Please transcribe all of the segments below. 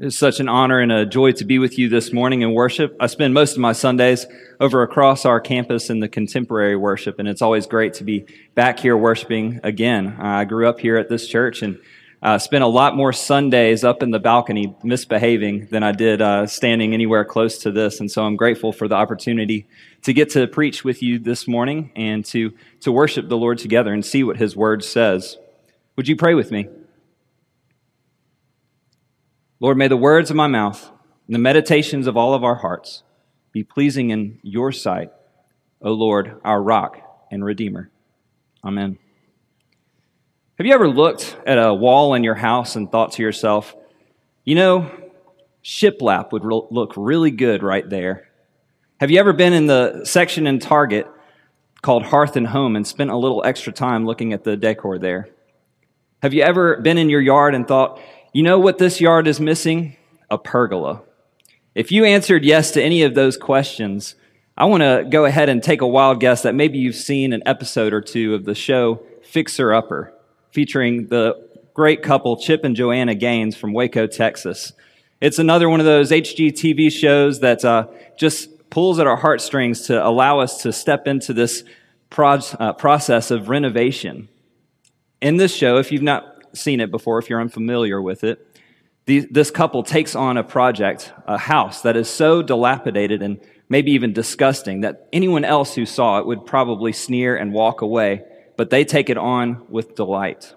It's such an honor and a joy to be with you this morning in worship. I spend most of my Sundays over across our campus in the contemporary worship, and it's always great to be back here worshiping again. I grew up here at this church and uh, spent a lot more Sundays up in the balcony misbehaving than I did uh, standing anywhere close to this, and so I'm grateful for the opportunity to get to preach with you this morning and to to worship the Lord together and see what His Word says. Would you pray with me? Lord, may the words of my mouth and the meditations of all of our hearts be pleasing in your sight, O Lord, our rock and redeemer. Amen. Have you ever looked at a wall in your house and thought to yourself, you know, shiplap would re- look really good right there? Have you ever been in the section in Target called Hearth and Home and spent a little extra time looking at the decor there? Have you ever been in your yard and thought, you know what this yard is missing? A pergola. If you answered yes to any of those questions, I want to go ahead and take a wild guess that maybe you've seen an episode or two of the show Fixer Upper, featuring the great couple Chip and Joanna Gaines from Waco, Texas. It's another one of those HGTV shows that uh, just pulls at our heartstrings to allow us to step into this uh, process of renovation. In this show, if you've not seen it before, if you're unfamiliar with it, this couple takes on a project, a house that is so dilapidated and maybe even disgusting that anyone else who saw it would probably sneer and walk away, but they take it on with delight.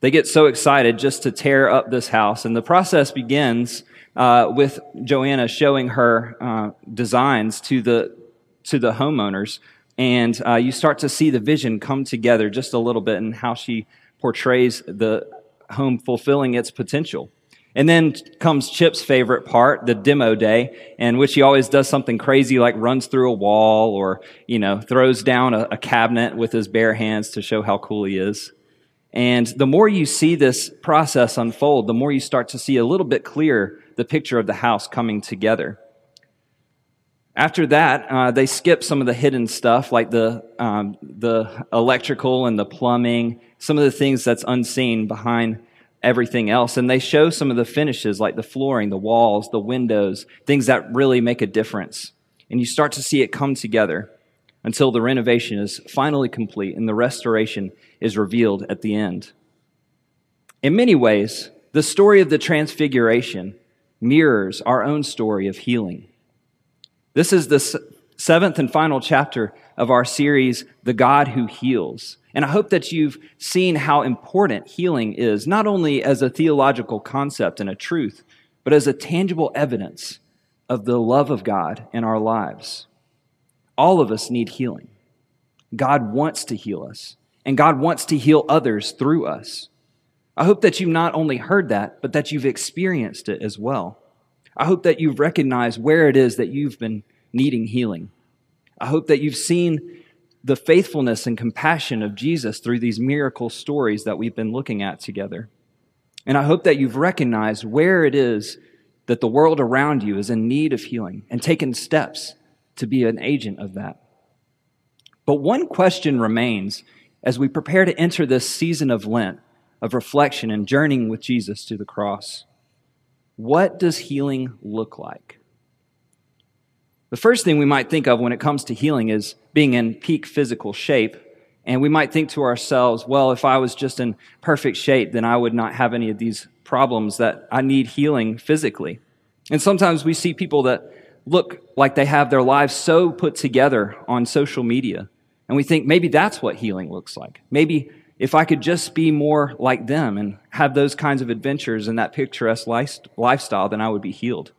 They get so excited just to tear up this house, and the process begins uh, with Joanna showing her uh, designs to the to the homeowners, and uh, you start to see the vision come together just a little bit and how she portrays the home fulfilling its potential. And then comes Chip's favorite part, the demo day, in which he always does something crazy like runs through a wall or, you know, throws down a, a, cabinet with his bare hands to show how cool he is. And the more you see this process unfold, the more you start to see a little bit clearer the picture of the house coming together. After that, uh, they skip some of the hidden stuff like the, um, the electrical and the plumbing, some of the things that's unseen behind everything else. And they show some of the finishes like the flooring, the walls, the windows, things that really make a difference. And you start to see it come together until the renovation is finally complete and the restoration is revealed at the end. In many ways, the story of the Transfiguration mirrors our own story of healing. This is the seventh and final chapter of our series, The God Who Heals. And I hope that you've seen how important healing is, not only as a theological concept and a truth, but as a tangible evidence of the love of God in our lives. All of us need healing. God wants to heal us, and God wants to heal others through us. I hope that you've not only heard that, but that you've experienced it as well. I hope that you've recognized where it is that you've been needing healing. I hope that you've seen the faithfulness and compassion of Jesus through these miracle stories that we've been looking at together. And I hope that you've recognized where it is that the world around you is in need of healing and taken steps to be an agent of that. But one question remains as we prepare to enter this season of Lent, of reflection and journeying with Jesus to the cross. What does healing look like? The first thing we might think of when it comes to healing is being in peak physical shape. And we might think to ourselves, well, if I was just in perfect shape, then I would not have any of these problems that I need healing physically. And sometimes we see people that look like they have their lives so put together on social media. And we think maybe that's what healing looks like. Maybe if I could just be more like them and have those kinds of adventures and that picturesque lifestyle, then I would be healed.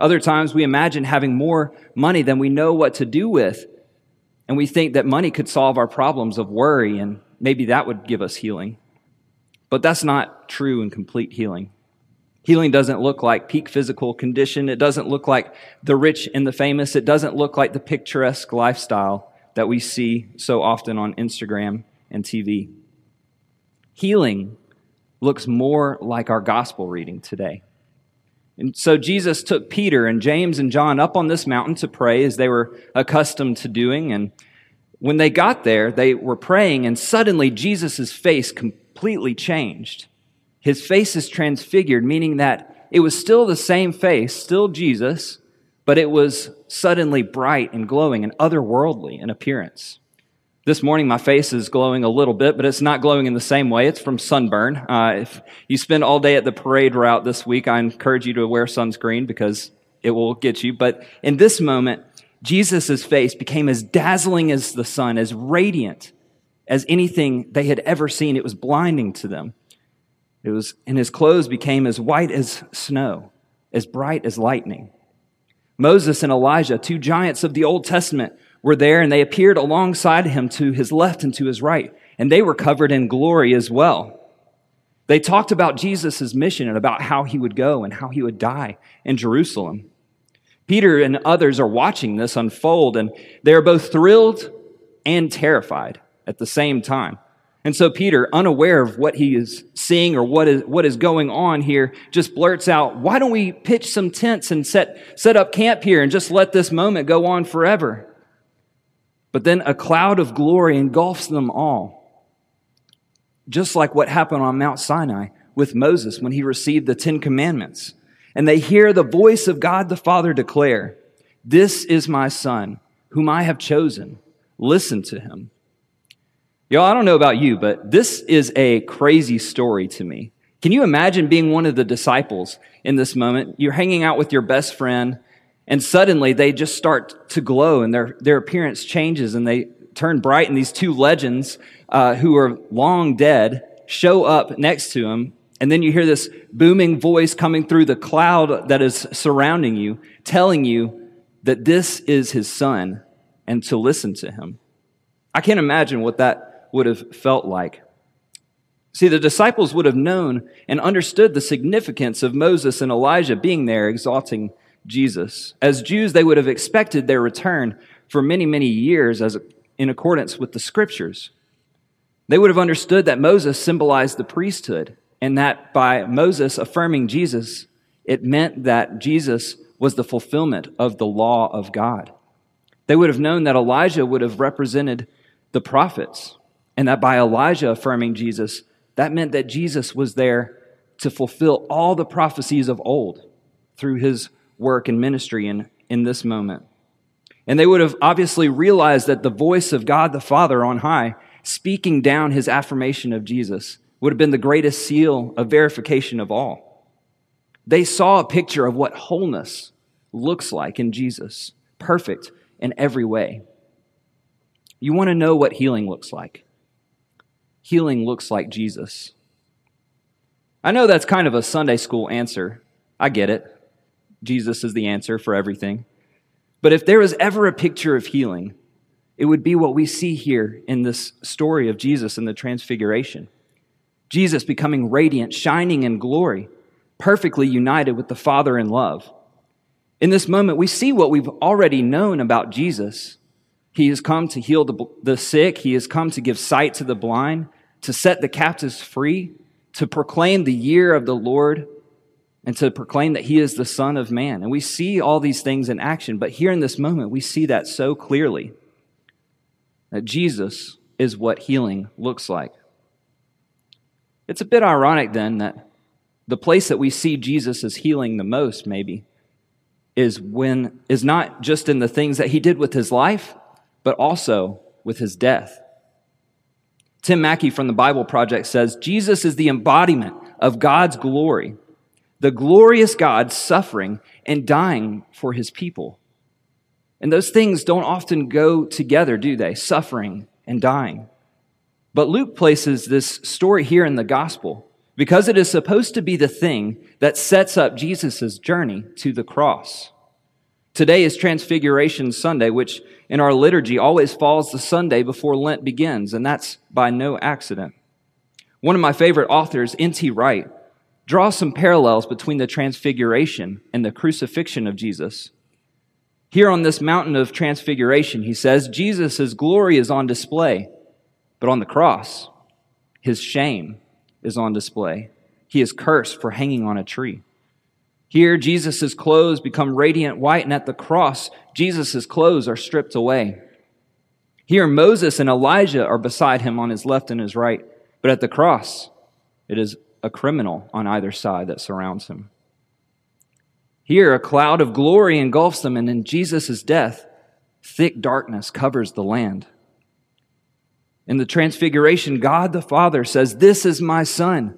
Other times we imagine having more money than we know what to do with. And we think that money could solve our problems of worry and maybe that would give us healing. But that's not true and complete healing. Healing doesn't look like peak physical condition. It doesn't look like the rich and the famous. It doesn't look like the picturesque lifestyle that we see so often on Instagram and TV. Healing looks more like our gospel reading today. And so Jesus took Peter and James and John up on this mountain to pray as they were accustomed to doing. And when they got there, they were praying, and suddenly Jesus' face completely changed. His face is transfigured, meaning that it was still the same face, still Jesus, but it was suddenly bright and glowing and otherworldly in appearance. This morning, my face is glowing a little bit, but it's not glowing in the same way. It's from sunburn. Uh, if you spend all day at the parade route this week, I encourage you to wear sunscreen because it will get you. But in this moment, Jesus' face became as dazzling as the sun, as radiant as anything they had ever seen. It was blinding to them. It was, and his clothes became as white as snow, as bright as lightning. Moses and Elijah, two giants of the Old Testament, were there and they appeared alongside him to his left and to his right, and they were covered in glory as well. They talked about Jesus' mission and about how he would go and how he would die in Jerusalem. Peter and others are watching this unfold, and they're both thrilled and terrified at the same time. And so Peter, unaware of what he is seeing or what is, what is going on here, just blurts out, why don't we pitch some tents and set, set up camp here and just let this moment go on forever? But then a cloud of glory engulfs them all. Just like what happened on Mount Sinai with Moses when he received the Ten Commandments. And they hear the voice of God the Father declare, This is my Son, whom I have chosen. Listen to him. Y'all, I don't know about you, but this is a crazy story to me. Can you imagine being one of the disciples in this moment? You're hanging out with your best friend, and suddenly they just start to glow, and their, their appearance changes, and they turn bright, and these two legends uh, who are long dead show up next to him, and then you hear this booming voice coming through the cloud that is surrounding you, telling you that this is his son, and to listen to him. I can't imagine what that would have felt like. See, the disciples would have known and understood the significance of Moses and Elijah being there exalting Jesus. As Jews, they would have expected their return for many, many years as in accordance with the scriptures. They would have understood that Moses symbolized the priesthood and that by Moses affirming Jesus, it meant that Jesus was the fulfillment of the law of God. They would have known that Elijah would have represented the prophets and that by Elijah affirming Jesus, that meant that Jesus was there to fulfill all the prophecies of old through his work and ministry in, in this moment. And they would have obviously realized that the voice of God the Father on high, speaking down his affirmation of Jesus, would have been the greatest seal of verification of all. They saw a picture of what wholeness looks like in Jesus, perfect in every way. You want to know what healing looks like healing looks like Jesus? I know that's kind of a Sunday school answer. I get it. Jesus is the answer for everything. But if there was ever a picture of healing, it would be what we see here in this story of Jesus and the transfiguration. Jesus becoming radiant, shining in glory, perfectly united with the Father in love. In this moment, we see what we've already known about Jesus. He has come to heal the, the sick. He has come to give sight to the blind, to set the captives free, to proclaim the year of the Lord, and to proclaim that he is the Son of Man. And we see all these things in action, but here in this moment, we see that so clearly that Jesus is what healing looks like. It's a bit ironic then that the place that we see Jesus as healing the most, maybe, is when is not just in the things that he did with his life, but also with his death. Tim Mackie from the Bible Project says Jesus is the embodiment of God's glory, the glorious God suffering and dying for his people. And those things don't often go together, do they? Suffering and dying. But Luke places this story here in the gospel because it is supposed to be the thing that sets up Jesus' journey to the cross. Today is Transfiguration Sunday, which in our liturgy always falls the Sunday before Lent begins, and that's by no accident. One of my favorite authors, N.T. Wright, draws some parallels between the Transfiguration and the crucifixion of Jesus. Here on this mountain of Transfiguration, he says, Jesus' glory is on display, but on the cross, his shame is on display. He is cursed for hanging on a tree. Here, Jesus' clothes become radiant white, and at the cross, Jesus' clothes are stripped away. Here, Moses and Elijah are beside him on his left and his right, but at the cross, it is a criminal on either side that surrounds him. Here, a cloud of glory engulfs them, and in Jesus' death, thick darkness covers the land. In the transfiguration, God the Father says, This is my Son.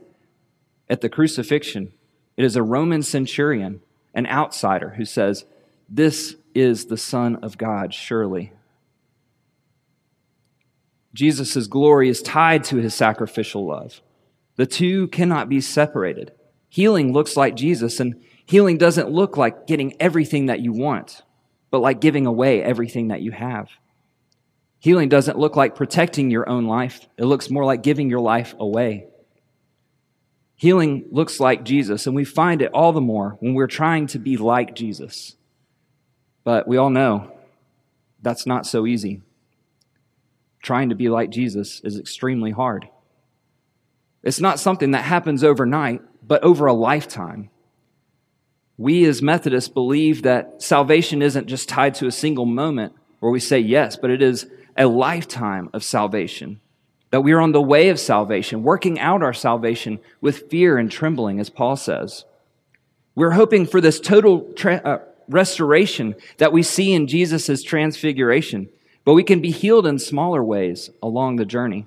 At the crucifixion, it is a Roman centurion, an outsider, who says, This is the Son of God, surely. Jesus' glory is tied to his sacrificial love. The two cannot be separated. Healing looks like Jesus, and healing doesn't look like getting everything that you want, but like giving away everything that you have. Healing doesn't look like protecting your own life, it looks more like giving your life away. Healing looks like Jesus, and we find it all the more when we're trying to be like Jesus. But we all know that's not so easy. Trying to be like Jesus is extremely hard. It's not something that happens overnight, but over a lifetime. We as Methodists believe that salvation isn't just tied to a single moment where we say yes, but it is a lifetime of salvation. That we are on the way of salvation, working out our salvation with fear and trembling, as Paul says. We're hoping for this total tra- uh, restoration that we see in Jesus' transfiguration, but we can be healed in smaller ways along the journey.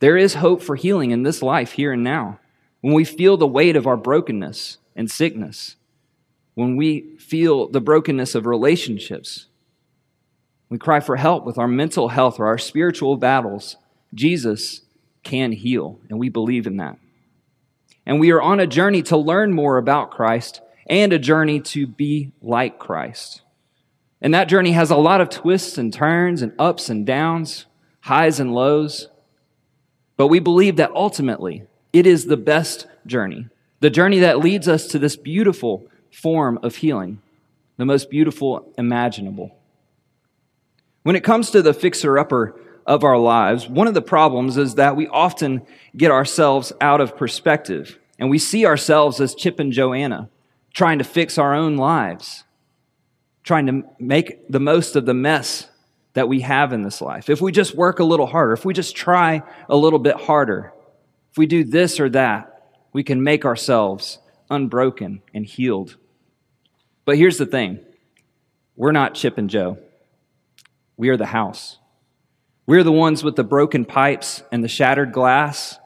There is hope for healing in this life, here and now, when we feel the weight of our brokenness and sickness, when we feel the brokenness of relationships, we cry for help with our mental health or our spiritual battles. Jesus can heal, and we believe in that. And we are on a journey to learn more about Christ and a journey to be like Christ. And that journey has a lot of twists and turns and ups and downs, highs and lows. But we believe that ultimately it is the best journey, the journey that leads us to this beautiful form of healing, the most beautiful imaginable. When it comes to the fixer upper of our lives, one of the problems is that we often get ourselves out of perspective and we see ourselves as Chip and Joanna trying to fix our own lives, trying to make the most of the mess that we have in this life. If we just work a little harder, if we just try a little bit harder, if we do this or that, we can make ourselves unbroken and healed. But here's the thing we're not Chip and Jo, we are the house. We're the ones with the broken pipes and the shattered glass,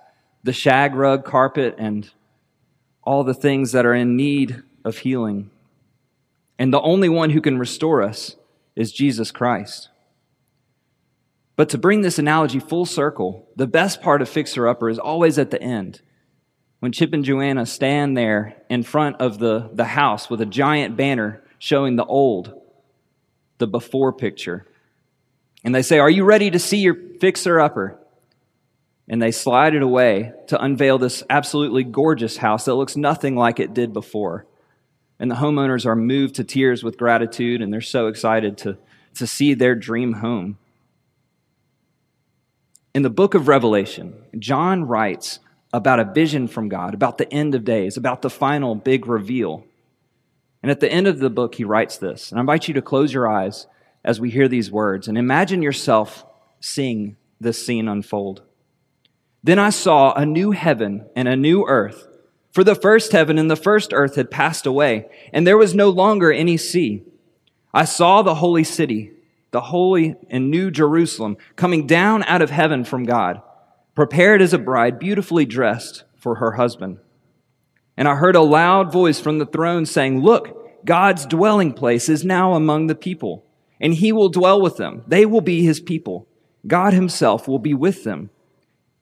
the shag rug carpet, and all the things that are in need of healing. And the only one who can restore us is Jesus Christ. But to bring this analogy full circle, the best part of Fixer Upper is always at the end. When Chip and Joanna stand there in front of the, the house with a giant banner showing the old, the before picture. And they say, Are you ready to see your Fixer Upper? And they slide it away to unveil this absolutely gorgeous house that looks nothing like it did before. And the homeowners are moved to tears with gratitude and they're so excited to, to see their dream home. In the book of Revelation, John writes about a vision from God, about the end of days, about the final big reveal. And at the end of the book, he writes this. And I invite you to close your eyes as we hear these words and imagine yourself seeing this scene unfold. Then I saw a new heaven and a new earth. For the first heaven and the first earth had passed away, and there was no longer any sea. I saw the holy city the holy and new Jerusalem, coming down out of heaven from God, prepared as a bride, beautifully dressed for her husband. And I heard a loud voice from the throne saying, Look, God's dwelling place is now among the people, and he will dwell with them. They will be his people. God himself will be with them,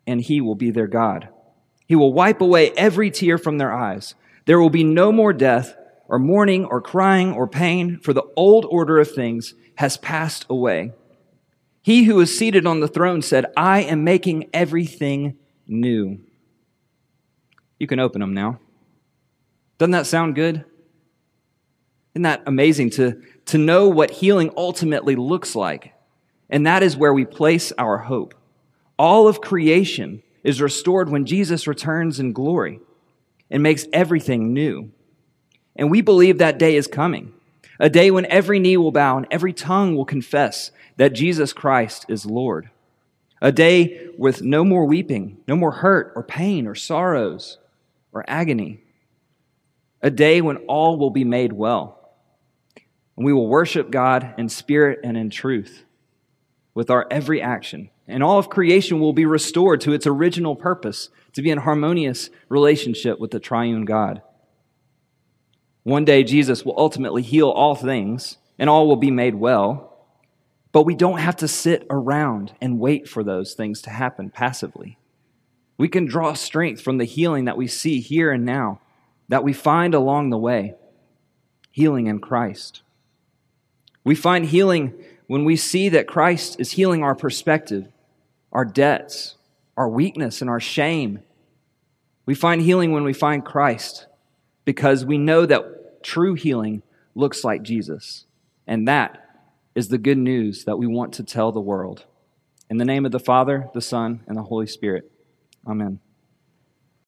and he will be their God. He will wipe away every tear from their eyes. There will be no more death, or mourning, or crying, or pain, for the old order of things has passed away. He who is seated on the throne said, I am making everything new. You can open them now. Doesn't that sound good? Isn't that amazing to, to know what healing ultimately looks like? And that is where we place our hope. All of creation is restored when Jesus returns in glory and makes everything new. And we believe that day is coming a day when every knee will bow and every tongue will confess that Jesus Christ is Lord. A day with no more weeping, no more hurt or pain or sorrows or agony. a day when all will be made well. And we will worship God in spirit and in truth with our every action. And all of creation will be restored to its original purpose to be in harmonious relationship with the triune God. One day, Jesus will ultimately heal all things, and all will be made well. But we don't have to sit around and wait for those things to happen passively. We can draw strength from the healing that we see here and now, that we find along the way healing in Christ. We find healing when we see that Christ is healing our perspective, our debts, our weakness, and our shame. We find healing when we find Christ because we know that true healing looks like Jesus. And that is the good news that we want to tell the world. In the name of the Father, the Son, and the Holy Spirit. Amen.